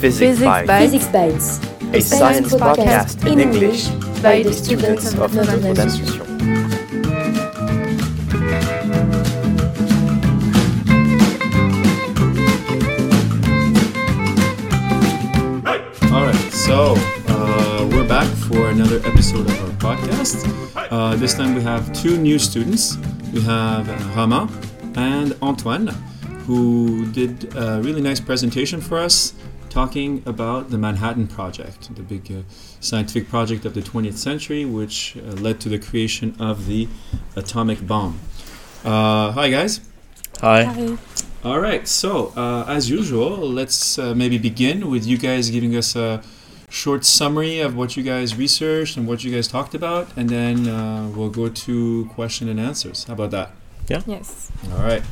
Physics, Physics Bites. Physics Bites, a science podcast in English by the students of Notre Dame d'Ascension. All right, so uh, we're back for another episode of our podcast. Uh, this time we have two new students. We have uh, Rama and Antoine, who did a really nice presentation for us talking about the Manhattan Project, the big uh, scientific project of the 20th century, which uh, led to the creation of the atomic bomb. Uh, hi, guys. Hi. All right, so uh, as usual, let's uh, maybe begin with you guys giving us a short summary of what you guys researched and what you guys talked about, and then uh, we'll go to question and answers. How about that? Yeah. Yes. All right,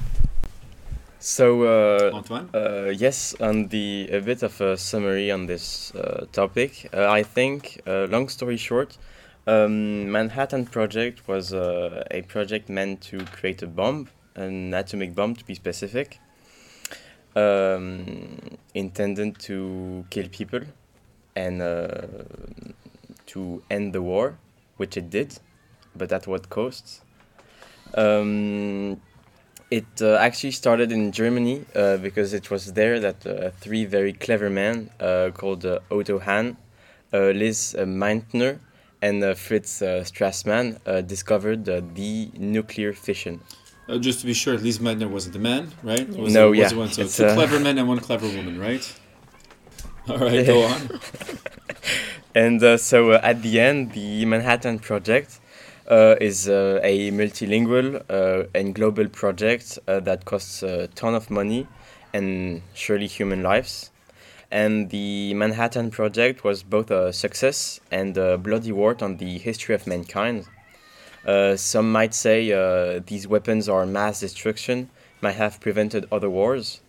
So, uh, Antoine. uh, yes, on the a bit of a summary on this uh, topic, uh, I think, uh, long story short, um, Manhattan Project was uh, a project meant to create a bomb, an atomic bomb to be specific, um, intended to kill people and uh, to end the war, which it did, but at what cost? Um, it uh, actually started in Germany uh, because it was there that uh, three very clever men uh, called uh, Otto Hahn, uh, Liz uh, Meitner, and uh, Fritz uh, Strassmann uh, discovered uh, the nuclear fission. Uh, just to be sure, Lise Meitner wasn't the man, right? Was No, it, was yeah, it one, so it's, two uh, clever men and one clever woman, right? All right, go on. And uh, so uh, at the end, the Manhattan Project uh, is uh, a multilingual uh, and global project uh, that costs a ton of money and surely human lives. And the Manhattan Project was both a success and a bloody war on the history of mankind. Some might say these weapons are mass destruction, might have prevented other wars,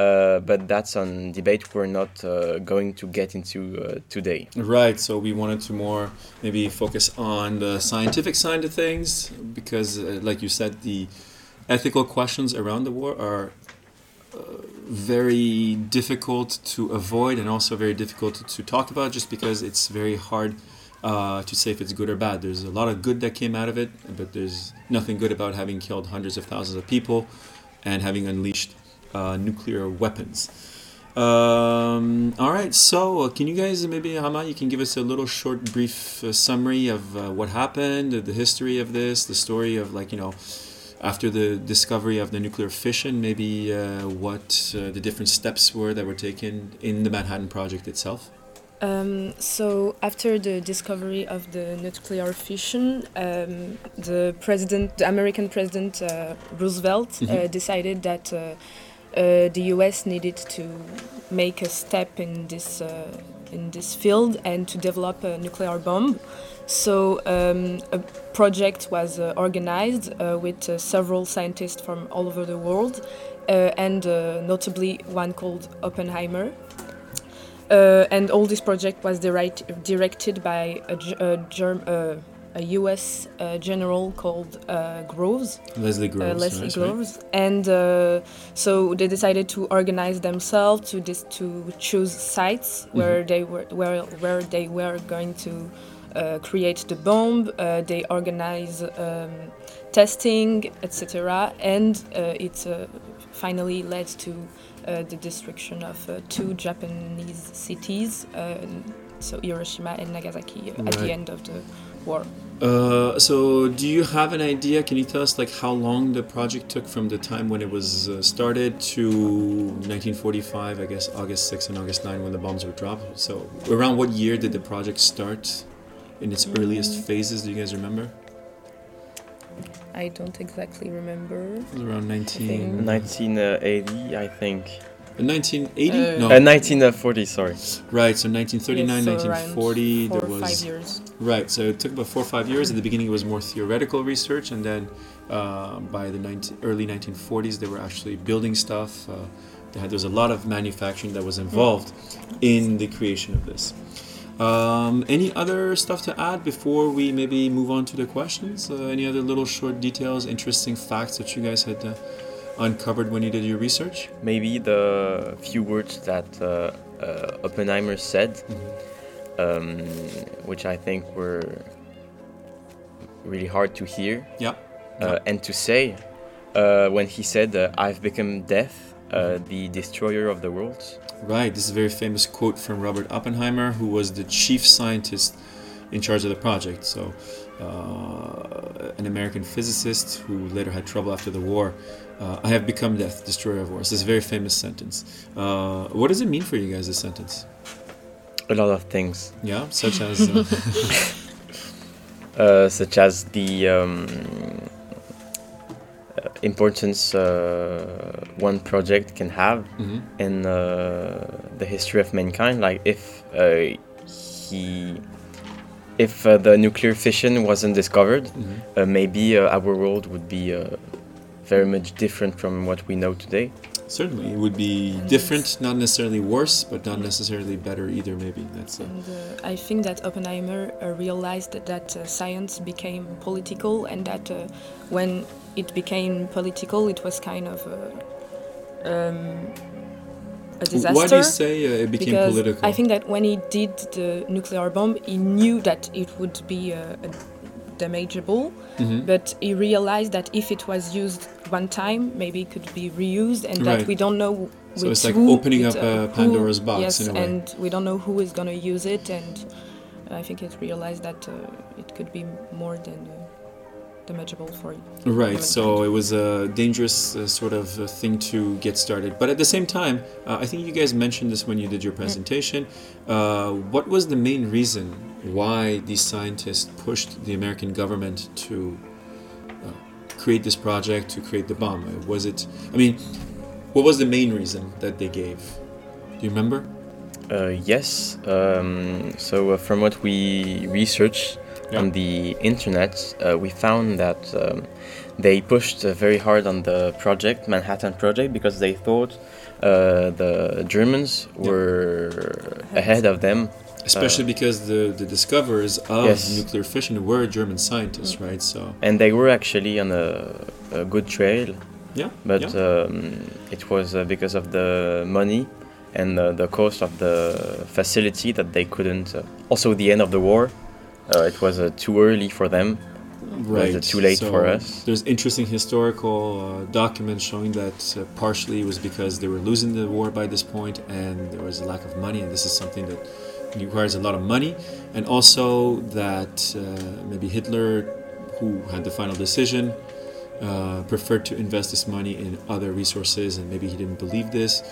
uh, but that's on debate we're not uh, going to get into uh, today. Right, so we wanted to more maybe focus on the scientific side of things because, uh, like you said, the ethical questions around the war are uh, very difficult to avoid and also very difficult to, to talk about just because it's very hard to say if it's good or bad. There's a lot of good that came out of it, but there's nothing good about having killed hundreds of thousands of people and having unleashed uh, nuclear weapons. Um, all right, so uh, can you guys maybe Rama, you can give us a little short, brief uh, summary of uh, what happened, the history of this, the story of like you know, after the discovery of the nuclear fission, maybe uh, what uh, the different steps were that were taken in the Manhattan Project itself. Um, so after the discovery of the nuclear fission, um, the president, the American president uh, Roosevelt, uh, Mhm. decided that uh, the U.S. needed to make a step in this uh, in this field and to develop a nuclear bomb. So um, a project was uh, organized uh, with uh, several scientists from all over the world, and notably one called Oppenheimer. And all this project was direct, directed by a, Germ, uh, a U.S. Uh, general called uh, Groves, Leslie uh, Groves. Leslie nice, right? Groves, and uh, so they decided to organize themselves to dis- to choose sites where they were where where they were going to uh, create the bomb. Uh, they organize um, testing, etc., and uh, it uh, finally led to uh, the destruction of uh, two Japanese cities, uh, so Hiroshima and Nagasaki, uh, at the end of the war. Uh, so do you have an idea? Can you tell us like how long the project took from the time when it was uh, started to 1945? I guess August 6 and August 9 when the bombs were dropped. So around what year did the project start? In its earliest phases, do you guys remember? I don't exactly remember. It was around think- 19, 1980, I think. Uh, 1980? Uh, no, Uh, 1940, sorry. right. So 1939, Yes, so 1940. four there was five years. Right, so it took about four or five years. At the beginning, it was more theoretical research, and then uh, by the 19, early 1940s, they were actually building stuff. Uh, they had, there was a lot of manufacturing that was involved in the creation of this. Um, any other stuff to add before we maybe move on to the questions? Uh, any other little short details, interesting facts that you guys had uh, uncovered when you did your research? Maybe the few words that uh, uh, Oppenheimer said, Mm-hmm. um, which I think were really hard to hear Yeah. uh, and to say uh, when he said, uh, I've become death, uh, the destroyer of the world. Right. This is a very famous quote from Robert Oppenheimer, who was the chief scientist in charge of the project. So, uh, an American physicist who later had trouble after the war. Uh, I have become death, destroyer of wars. This is a very famous sentence. Uh, what does it mean for you guys, this sentence? A lot of things, Yeah, such as. Uh, uh, such as the um, uh, importance uh, one project can have mhm. in uh, the history of mankind. Like if uh, he, if uh, the nuclear fission wasn't discovered, Mhm. uh, maybe uh, our world would be uh, very much different from what we know today. Certainly, it would be different, not necessarily worse, but not necessarily better either. Maybe that's. Uh, And uh, I think that Oppenheimer uh, realized that, that uh, science became political, and that uh, when it became political, it was kind of uh, um, a disaster. why do you say uh, it became because political? I think that when he did the nuclear bomb, he knew that it would be uh, damageable, Mhm. but he realized that if it was used one time, maybe it could be reused, and Right. that we don't know. So it's like opening it, up uh, a who- Pandora's box yes, in a way. and we don't know who is gonna use it, and I think it realized that uh, it could be more than damageable for you. Right, so it was a dangerous uh, sort of uh, thing to get started. But at the same time, uh, I think you guys mentioned this when you did your presentation. Uh, what was the main reason why these scientists pushed the American government to uh, create this project, to create the bomb? Was it, I mean, what was the main reason that they gave? Do you remember? Uh, yes. Um, so uh, from what we researched Yeah. on the internet, uh, we found that um, they pushed uh, very hard on the project, Manhattan Project, because they thought uh, the Germans Yeah. were ahead of them. Especially because the, the discoverers of Yes. nuclear fission were German scientists, right? So, And they were actually on a, a good trail, yeah. but yeah. um, it was uh, because of the money and uh, the cost of the facility that they couldn't. Uh, also, the end of the war, uh, it was uh, too early for them. Was it too late for us? There's interesting historical uh, documents showing that uh, partially it was because they were losing the war by this point and there was a lack of money, and this is something that requires a lot of money, and also that uh, maybe Hitler, who had the final decision, uh, preferred to invest this money in other resources, and maybe he didn't believe this.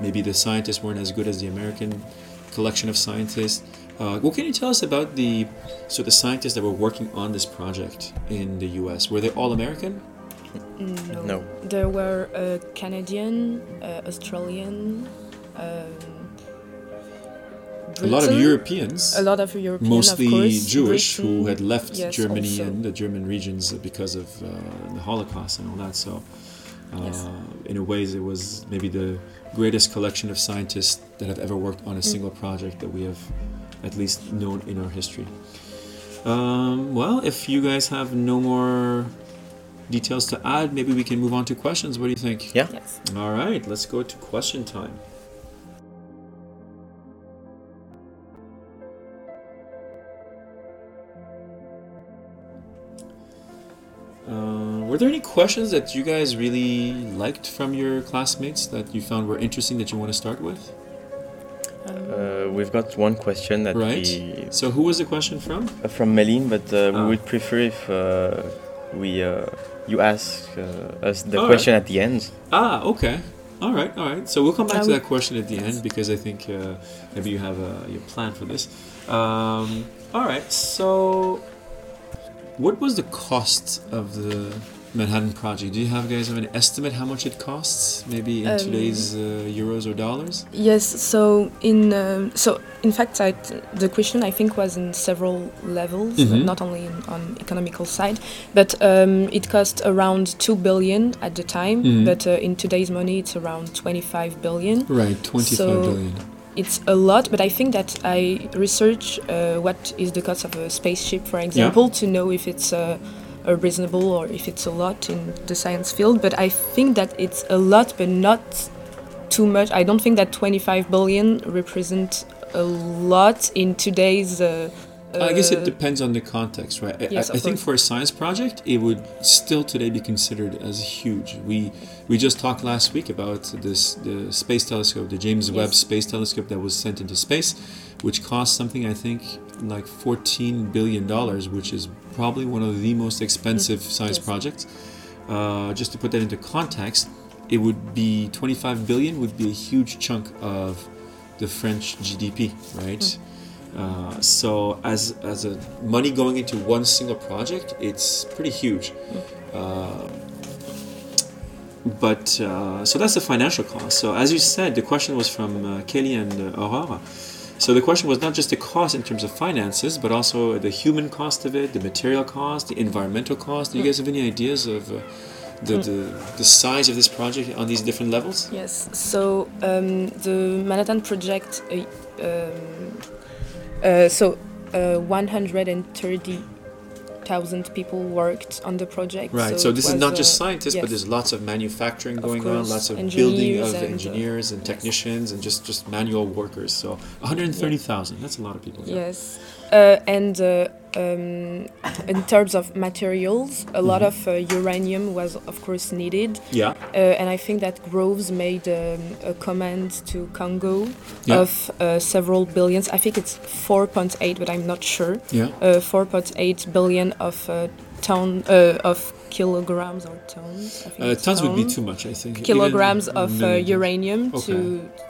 Maybe the scientists weren't as good as the American collection of scientists. Uh, what can you tell us about the so the scientists that were working on this project in the U.S. Were they all American? No. No. There were uh, Canadian, uh, Australian, um, A lot of Europeans, A lot of European, mostly of course, Jewish, Britain, who had left yes, Germany also. and the German regions because of uh, the Holocaust and all that. So, uh, Yes. in a ways, it was maybe the greatest collection of scientists that have ever worked Mm. on a single project that we have at least known in our history. Um, well, if you guys have no more details to add, maybe we can move on to questions. What do you think? Yeah. Yes. All right, let's go to question time. Uh, were there any questions that you guys really liked from your classmates that you found were interesting that you want to start with? Um, Uh, we've got one question that Right. we So, who was the question from? uh, from Meline, but uh, we Ah. would prefer if uh, we uh, you ask uh, us the All question at the end. Ah, okay. All right, all right. So we'll come back I to will- that question at the end because I think uh, maybe you have a your plan for this. Um, all right. So, what was the cost of the Manhattan Project? Do you have guys have an estimate how much it costs? Maybe in Um, today's uh, euros or dollars? Yes. So in um, so in fact, I, the question I think was in several levels, Mhm. not only in, on economical side, but um, it cost around two billion at the time. Mhm. But uh, in today's money, it's around twenty-five billion. Right, twenty-five So- billion. it's a lot, but I think that I research uh, what is the cost of a spaceship, for example, to know if it's uh, a reasonable or if it's a lot in the science field. But I think that it's a lot, but not too much. I don't think that 25 billion represent a lot in today's. Uh, I guess it uh, depends on the context, right? I- yes, I, I think for a science project, it would still today be considered as huge. We we just talked last week about this the space telescope, the James Webb Space Telescope that was sent into space, which cost something I think like 14 billion dollars, which is probably one of the most expensive science Yes. projects. Uh, just to put that into context, it would be 25 billion would be a huge chunk of the French GDP, right? Uh, so as as a money going into one single project, it's pretty huge. Uh, but uh, so that's the financial cost. So as you said, the question was from uh, Kelly and uh, Aurora. So the question was not just the cost in terms of finances, but also the human cost of it, the material cost, the environmental cost. Do you guys have any ideas of uh, the, the the size of this project on these different levels? Yes. So um, the Manhattan Project. Uh, um, uh, so uh, 130,000 people worked on the project. Right. So, it this is not just scientists, but there's lots of manufacturing going on, course, lots of building of and, uh, engineers and yes. technicians, and just just manual workers. So 130,000. That's a lot of people. Yes, uh, and uh, um, in terms of materials, a lot Mm-hmm. of uh, uranium was, of course, needed. Yeah. Uh, and I think that Groves made um, a command to Congo Yeah. of uh, several billions. I think it's 4.8, but I'm not sure. Yeah. Uh, 4.8 billion of uh, ton uh, of kilograms or tons. I think Uh, it's tons would be too much, I think. Kilograms Even of uh, uranium Okay. to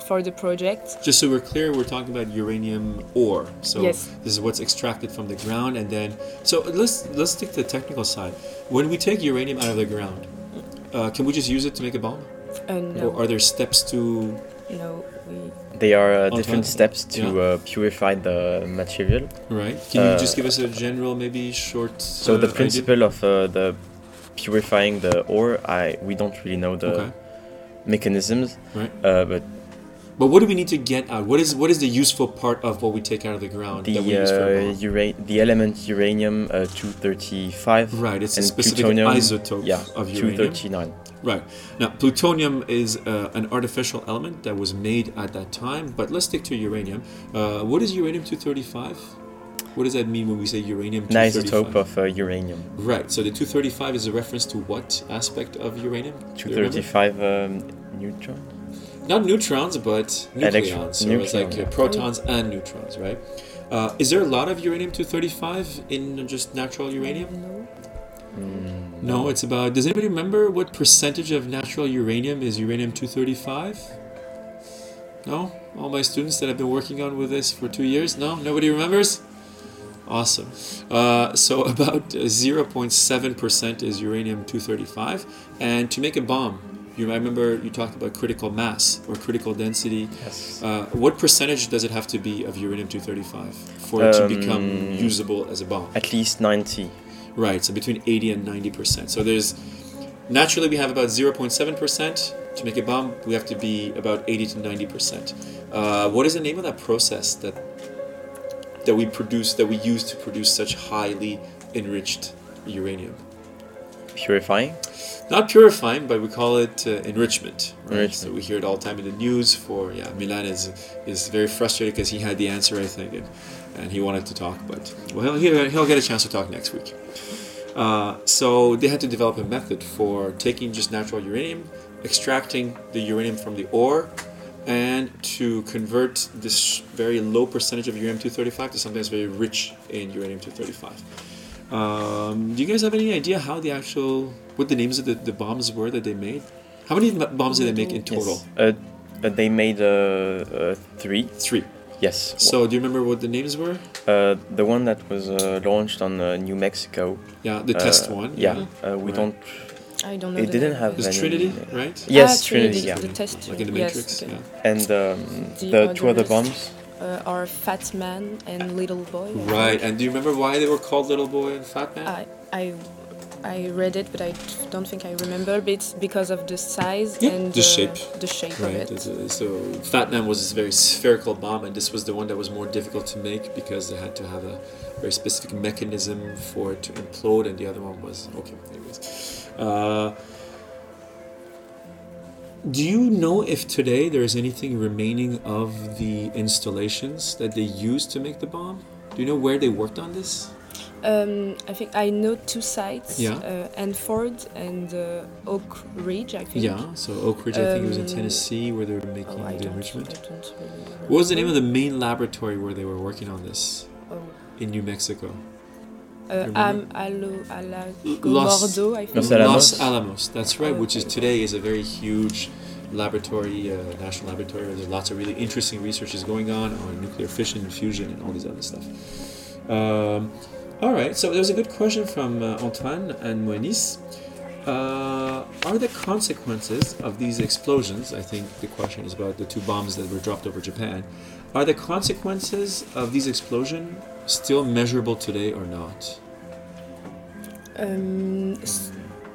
for the project. Just so we're clear, we're talking about uranium ore. So Yes. this is what's extracted from the ground, and then so let's let's stick to the technical side. When we take uranium out of the ground, uh, can we just use it to make a bomb, Uh, no, or are there steps to? no, we There are uh, different top? steps to Yeah. uh, purify the material. Right? Can you Uh, just give us a general, maybe short? So uh, the idea? principle of uh, the purifying the ore, I we don't really know the Okay. mechanisms, Right. uh, but But what do we need to get out? What is what is the useful part of what we take out of the ground the that we use for a uh, ura- the element uranium uh, 235 Right, it's a specific isotope yeah, of uranium. 239. Right. Now, plutonium is uh, an artificial element that was made at that time, but let's stick to uranium. Uh, what is uranium 235? What does that mean when we say uranium An isotope of uh, uranium. Right, so the 235 is a reference to what aspect of uranium? Do you remember? 235 um, neutron. Not neutrons, but nucleons. So it's like uh, yeah. protons and neutrons, right? Uh, is there a lot of uranium 235 in just natural uranium? no. Mm, No, it's about. Does anybody remember what percentage of natural uranium is uranium 235? No? All my students that have been working on with this for two years? No? Nobody remembers? Awesome. Uh, so about uh, 0.7% is uranium 235. And to make a bomb, you I remember you talked about critical mass or critical density. Yes. Uh, what percentage does it have to be of uranium 235 for it to become Um, usable as a bomb? At least 90. Right, so between 80 and 90%. So there's naturally we have about 0.7%. To make a bomb, we have to be about 80 to 90%. Uh, what is the name of that process that that we produce that we use to produce such highly enriched uranium? Purifying? Not purifying, but we call it uh, enrichment. Right? Enrichment. So we hear it all the time in the news. For yeah, Milan is is very frustrated because he had the answer, I think, and, and he wanted to talk, but well, he'll, he'll get a chance to talk next week. Uh, so they had to develop a method for taking just natural uranium, extracting the uranium from the ore, and to convert this very low percentage of uranium 235 to something that's very rich in uranium 235. Um, do you guys have any idea how the actual what the names of the, the bombs were that they made? How many bombs did they make in total? Yes. Uh, uh, they made uh, uh, three. Three. Yes. So do you remember what the names were? Uh, the one that was uh, launched on uh, New Mexico. Yeah, the uh, test one. Yeah, uh, we Right. don't. I don't know. It didn't name. have It was any- Trinity, right? Yes, ah, Trinity. Trinity, Yeah. the test Like in the. Matrix. Yes, okay. Yeah. And um, The the two other bombs. Uh, are Fat Man and Little Boy. Right. And do you remember why they were called Little Boy and Fat Man? I, I I read it, but I don't think I remember. But it's because of the size Yeah, and the uh, shape. the shape Right. of it. it's a- so Fat Man was this very spherical bomb, and this was the one that was more difficult to make because it had to have a very specific mechanism for it to implode, and the other one was okay. Anyways, uh, do you know if today there is anything remaining of the installations that they used to make the bomb? Do you know where they worked on this? Um, I think I know two sites, Yeah. uh, Enfield and uh, Oak Ridge. I think. Yeah. So Oak Ridge, I think it was in Um, Tennessee, where they were making Oh, the enrichment. Really. What was the name of the main laboratory where they were working on this Oh. in New Mexico? Uh. Am Alo Alago Los- Mordo, I think. Los Alamos. Los Alamos. That's right, which is today is a very huge laboratory, uh, national laboratory. There's lots of really interesting researches going on on nuclear fission and fusion and all these other stuff. Um, all right, so there was a good question from uh, Antoine and Moenis. Uh, are the consequences of these explosions? I think the question is about the two bombs that were dropped over Japan. Are the consequences of these explosions still measurable today or not? Um,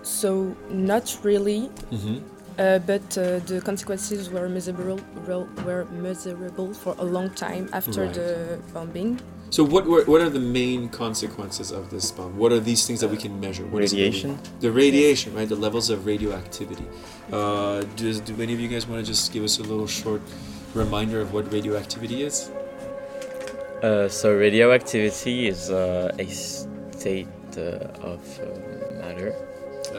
so not really, Mm-hmm. uh, but uh, the consequences were measurable rel- were measurable for a long time after Right. the bombing. So what were, what are the main consequences of this bomb? What are these things that we can measure? What Radiation. the radiation, right? The levels of radioactivity. Uh, does do any of you guys want to just give us a little short reminder of what radioactivity is? Uh, so radioactivity is uh, a state uh, of uh, matter.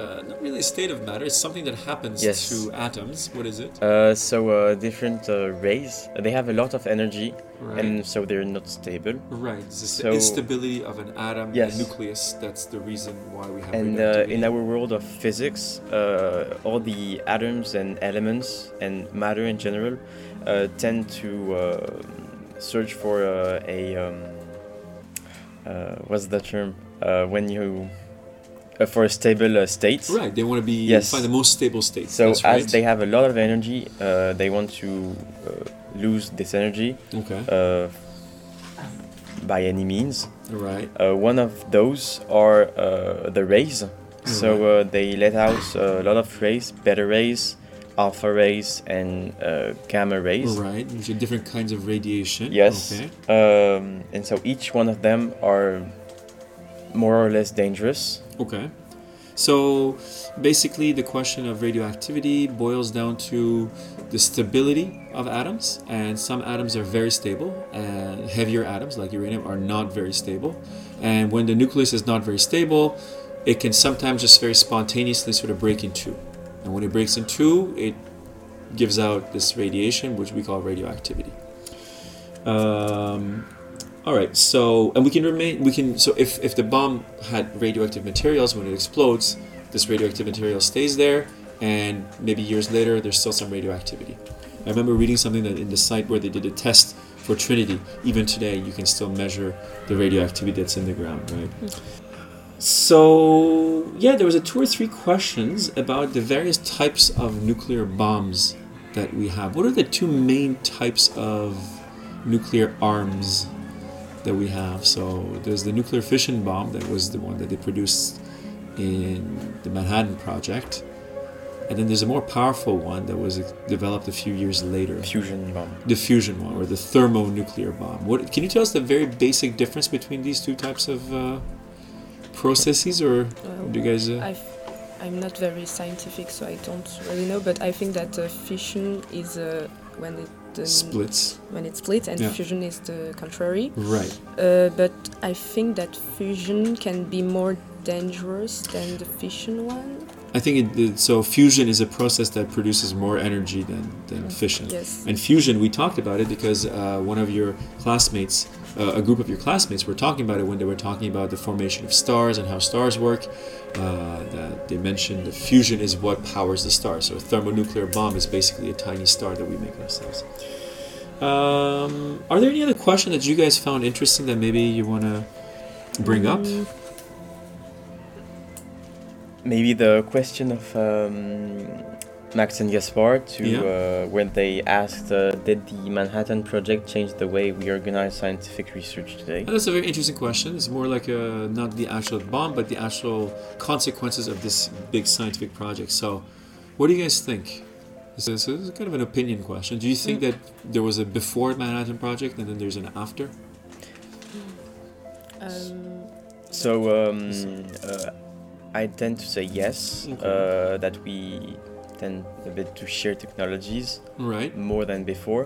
Uh, not really a state of matter. It's something that happens Yes. to atoms. What is it? Uh, so uh, different uh, rays, they have a lot of energy, Right. and so they're not stable. right. It's the so- instability of an atom, Yes. a nucleus. That's the reason why we have And uh, in our world of physics, uh, all the atoms and elements and matter in general uh, tend to uh, search for uh, a um, uh, what's the term uh, when you for a stable uh, state. right. They want to be Yes. find the most stable state. So That's as right. they have a lot of energy, uh, they want to uh, lose this energy okay. uh, by any means. right. Uh, one of those are uh, the rays. So uh, they let out a lot of rays, beta rays, alpha rays, and uh, gamma rays. Right. Which are different kinds of radiation. Yes. Okay. Um, and so each one of them are more or less dangerous. Okay. So basically, the question of radioactivity boils down to the stability of atoms, and some atoms are very stable, and heavier atoms like uranium are not very stable. And when the nucleus is not very stable, it can sometimes just very spontaneously sort of break in two. And when it breaks in two, it gives out this radiation, which we call radioactivity. Um, all right. So, and we can remain. We can. So, if if the bomb had radioactive materials when it explodes, this radioactive material stays there, and maybe years later, there's still some radioactivity. I remember reading something that in the site where they did a test for Trinity, even today, you can still measure the radioactivity that's in the ground, right? So, yeah, there was a two or three questions about the various types of nuclear bombs that we have. What are the two main types of nuclear arms that we have? So, there's the nuclear fission bomb that was the one that they produced in the Manhattan Project. And then there's a more powerful one that was developed a few years later Fusion bomb. the fusion one or the thermonuclear bomb. What can you tell us the very basic difference between these two types of uh, processes, or Well, do you guys? Uh, I've, I'm not very scientific, so I don't really know. But I think that uh, fission is uh, when it um, splits, when it splits, and Yeah. fusion is the contrary. right? Uh, but I think that fusion can be more dangerous than the fission one. I think it, it, so. Fusion is a process that produces more energy than than fission. Yes. And fusion, we talked about it because uh, one of your classmates, uh, a group of your classmates, were talking about it when they were talking about the formation of stars and how stars work. Uh, that they mentioned the fusion is what powers the star. So a thermonuclear bomb is basically a tiny star that we make ourselves. Um, are there any other questions that you guys found interesting that maybe you want to bring up? Mm, Maybe the question of um, Max and Gaspar to Yeah. uh, when they asked, uh, "Did the Manhattan Project change the way we organize scientific research today?" And that's a very interesting question. It's more like a, not the actual bomb, but the actual consequences of this big scientific project. So, what do you guys think? This is, this is kind of an opinion question. Do you think Mm. that there was a before Manhattan Project and then there's an after? Um, So um, uh, I tend to say yes. Okay. Uh, that we tend a bit to share technologies Right. more than before,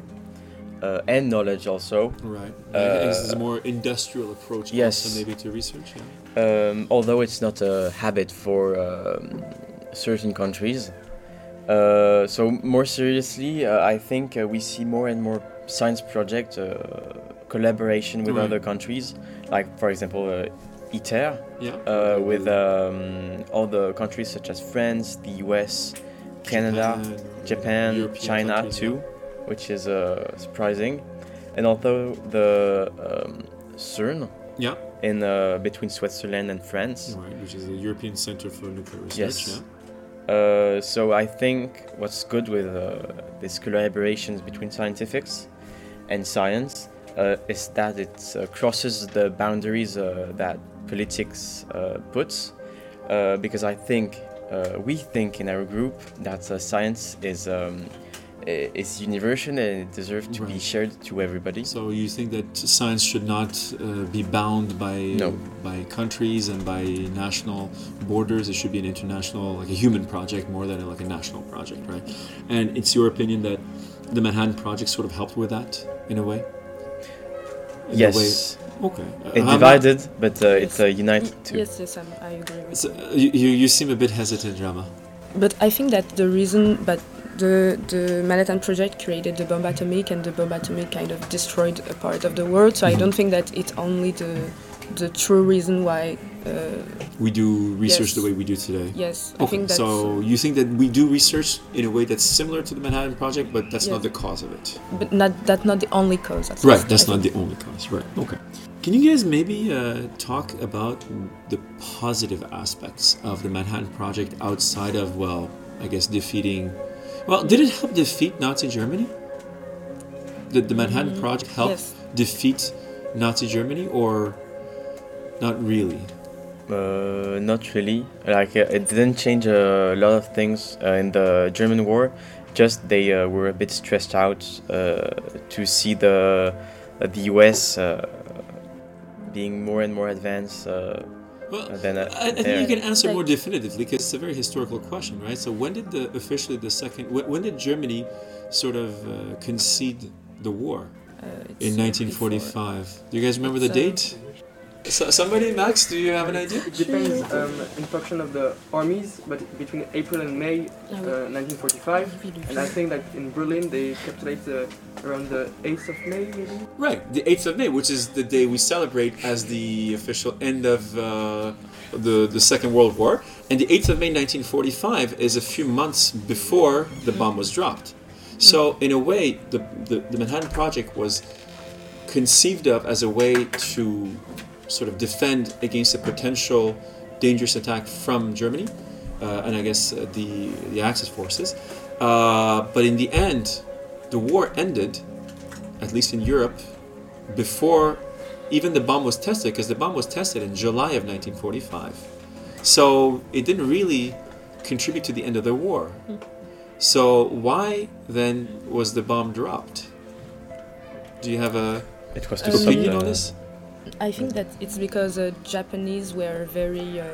uh, and knowledge also. Right. I guess it's a Uh, more industrial approach yes. maybe to research. Yeah. um, although it's not a habit for um, certain countries. Uh, so more seriously, uh, I think uh, we see more and more science project uh, collaboration with Right. other countries, like for example uh, ITER, Yeah. uh, with um, all the countries such as France, the US, Canada, Japan, European China too, which is uh, surprising. And although the um, CERN Yeah. in uh, between Switzerland and France. Right, which is the European Center for Nuclear Research. Yes. Yeah. Uh, so I think what's good with uh, these collaborations between scientifics and science uh, is that it uh, crosses the boundaries uh, that politics uh, puts. Uh, because I think uh, we think in our group that uh, science is um, is universal and it deserves to be shared to everybody. So you think that science should not uh, be bound by No. by countries and by national borders? It should be an international, like a human project more than like a national project, right? And it's your opinion that the Manhattan Project sort of helped with that in a way. In a yes, way- Okay. Uh, it how about- divided, but uh, it uh, united too. yes, yes, I'm, I agree with So, uh, you, you you seem a bit hesitant, Rama. But I think that the reason, but the the Manhattan Project created the bomb atomic, and the bomb atomic kind of destroyed a part of the world. So I Mhm. don't think that it's only the the true reason why. Uh, We do research Yes. the way we do today. yes, I Okay, think that's. so you think that we do research in a way that's similar to the Manhattan Project, but that's not the cause of it. but not that's not the only cause. At Right, that's I not think. the only cause. Right. Okay. Can you guys maybe uh, talk about the positive aspects of the Manhattan Project outside of, well, I guess defeating. Well, did it help defeat Nazi Germany? Did the Manhattan Mm, Project help Yes. defeat Nazi Germany, or not really? Uh, not really. Like uh, it didn't change a lot of things uh, in the German war. Just they uh, were a bit stressed out uh, to see the uh, the US uh, being more and more advanced. Uh, Well, than uh, I, I think you can answer more definitively because it's a very historical question, right? So when did the officially the second when, when did Germany sort of uh, concede the war Uh, in uh, 1945? Do you guys remember the It's, uh, date? So, somebody, Max, do you have an idea? It depends um, in function of the armies, but between April and May uh, 1945, and I think that in Berlin they calculate uh, around the 8th of May, maybe. Right, the 8th of May, which is the day we celebrate as the official end of uh, the, the Second World War. And the 8th of May 1945 is a few months before the bomb was dropped. So, in a way, the, the, the Manhattan Project was conceived of as a way to sort of defend against a potential dangerous attack from Germany uh, and I guess uh, the, the Axis forces. Uh, but in the end, the war ended at least in Europe, before even the bomb was tested, because the bomb was tested in July of 1945. So it didn't really contribute to the end of the war. So why then was the bomb dropped? Do you have a it was to opinion on this? I think that it's because uh, Japanese were very um,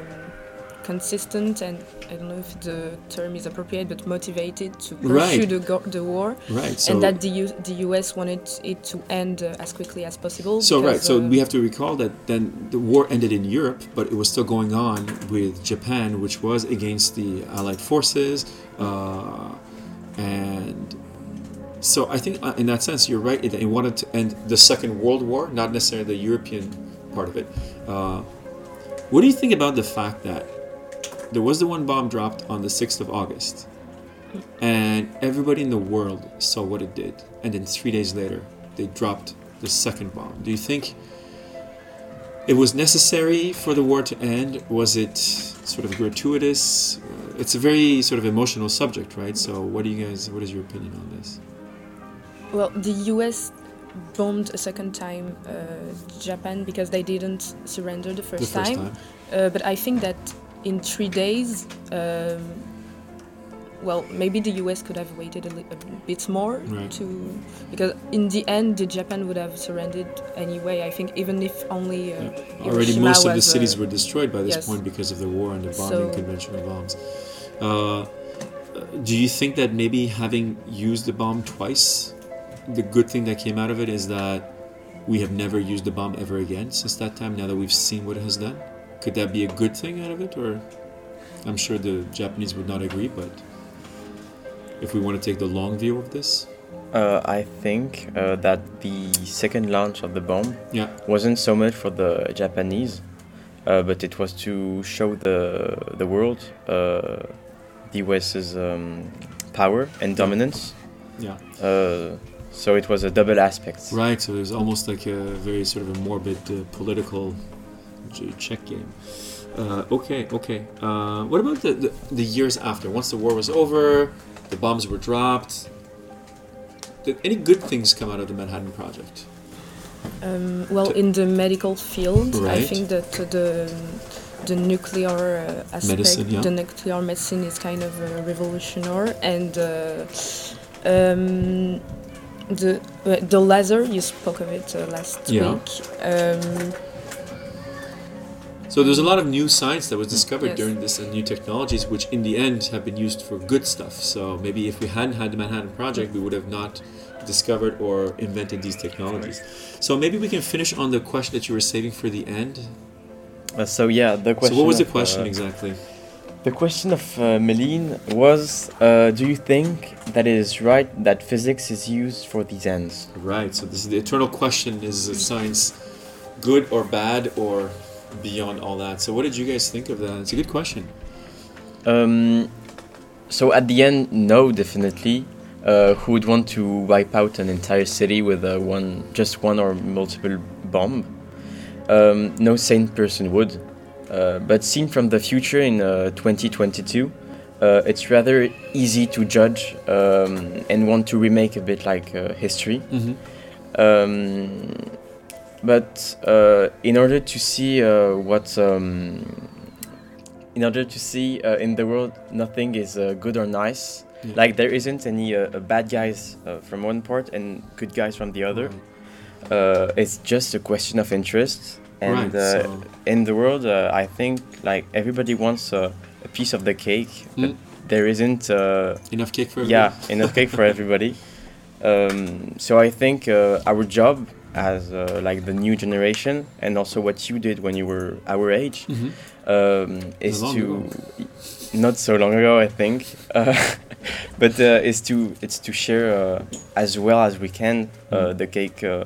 consistent and I don't know if the term is appropriate, but motivated to pursue Right. the, go- the war, Right. So and that the, U- the US wanted it to end uh, as quickly as possible. So right, so uh, we have to recall that then the war ended in Europe, but it was still going on with Japan, which was against the Allied forces, uh, and so I think uh, in that sense you're right. It, wanted to end the Second World War, not necessarily the European part of it. Uh, what do you think about the fact that there was the one bomb dropped on the sixth of August, and everybody in the world saw what it did, and then three days later they dropped the second bomb. Do you think it was necessary for the war to end? Was it sort of gratuitous? It's a very sort of emotional subject, right? So, what do you guys? What is your opinion on this? Well, the U.S. bombed a second time uh, Japan because they didn't surrender the first, the first time. time. Uh, but I think that in three days, um, well, maybe the US could have waited a, a bit more Right. to because in the end, the Japan would have surrendered anyway. I think even if only uh, Yeah. Already, most of the cities uh, were destroyed by this yes. point because of the war and the bombing So- conventional bombs. Uh, do you think that maybe having used the bomb twice, the good thing that came out of it is that we have never used the bomb ever again since that time? Now that we've seen what it has done, could that be a good thing out of it, or I'm sure the Japanese would not agree, but if we want to take the long view of this, Uh, I think uh, that the second launch of the bomb yeah, wasn't so much for the Japanese, uh, but it was to show the the world uh, the US's um, power and dominance. yeah, Uh, so it was a double aspect. right. So it was almost like a very sort of a morbid uh, political check game. Uh, okay, okay. Uh, what about the, the the years after? Once the war was over, the bombs were dropped. Did any good things come out of the Manhattan Project? Um, well, To- in the medical field, I think that uh, the the nuclear uh, aspect, Medicine, yeah. the nuclear medicine is kind of uh, revolutionary, and uh, um, the uh, the laser you spoke of it uh, last Yeah. week. Um, So there's a lot of new science that was discovered Yes. during this and new technologies, which in the end have been used for good stuff. So maybe if we hadn't had the Manhattan Project, we would have not discovered or invented these technologies. So maybe we can finish on the question that you were saving for the end. Uh, so yeah, the question. so what was the of, question uh, exactly? The question of uh, Meline was: uh, Do you think that it is right that physics is used for these ends? Right. So this is the eternal question: Is science good or bad or beyond all that? So what did you guys think of that? It's a good question. Um, so at the end, no, definitely. Uh, who would want to wipe out an entire city with uh, one, just one or multiple bomb? Um, no sane person would. Uh, but seen from the future in uh, 2022, uh, it's rather easy to judge um, and want to remake a bit like uh, history. Mm-hmm. Um, but uh, in order to see uh, what, um, in order to see uh, in the world, nothing is uh, good or nice. Yeah. Like there isn't any uh, bad guys uh, from one part and good guys from the other. Uh, it's just a question of interest. And right. uh, so, in the world, uh, I think like everybody wants uh, a piece of the cake, but Mm. there isn't. Uh, enough cake for yeah, everybody? enough cake for everybody. Um, so I think uh, our job as uh, like the new generation, and also what you did when you were our age, Mhm. um, is to not so long ago, I think, uh, but uh, is to it's to share uh, as well as we can uh, Mm. the cake uh,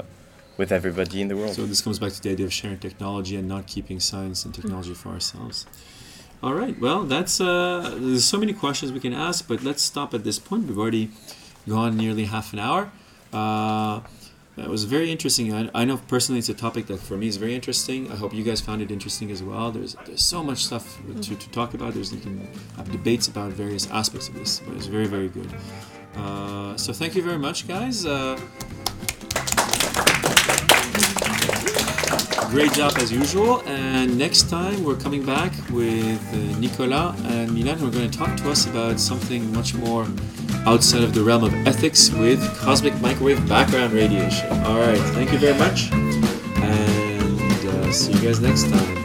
with everybody in the world. So this comes back to the idea of sharing technology and not keeping science and technology for ourselves. All right. Well, that's uh, there's so many questions we can ask, but let's stop at this point. We've already gone nearly half an hour. Uh, that was very interesting. I, I know personally it's a topic that for me is very interesting. I hope you guys found it interesting as well. There's there's so much stuff to, to talk about. There's you can have debates about various aspects of this, but it's very very good. Uh, so thank you very much, guys. Uh, Great job as usual. And next time we're coming back with uh, Nicolas and Milan. Who are going to talk to us about something much more outside of the realm of ethics with cosmic microwave background radiation. All right. Thank you very much. And uh, see you guys next time.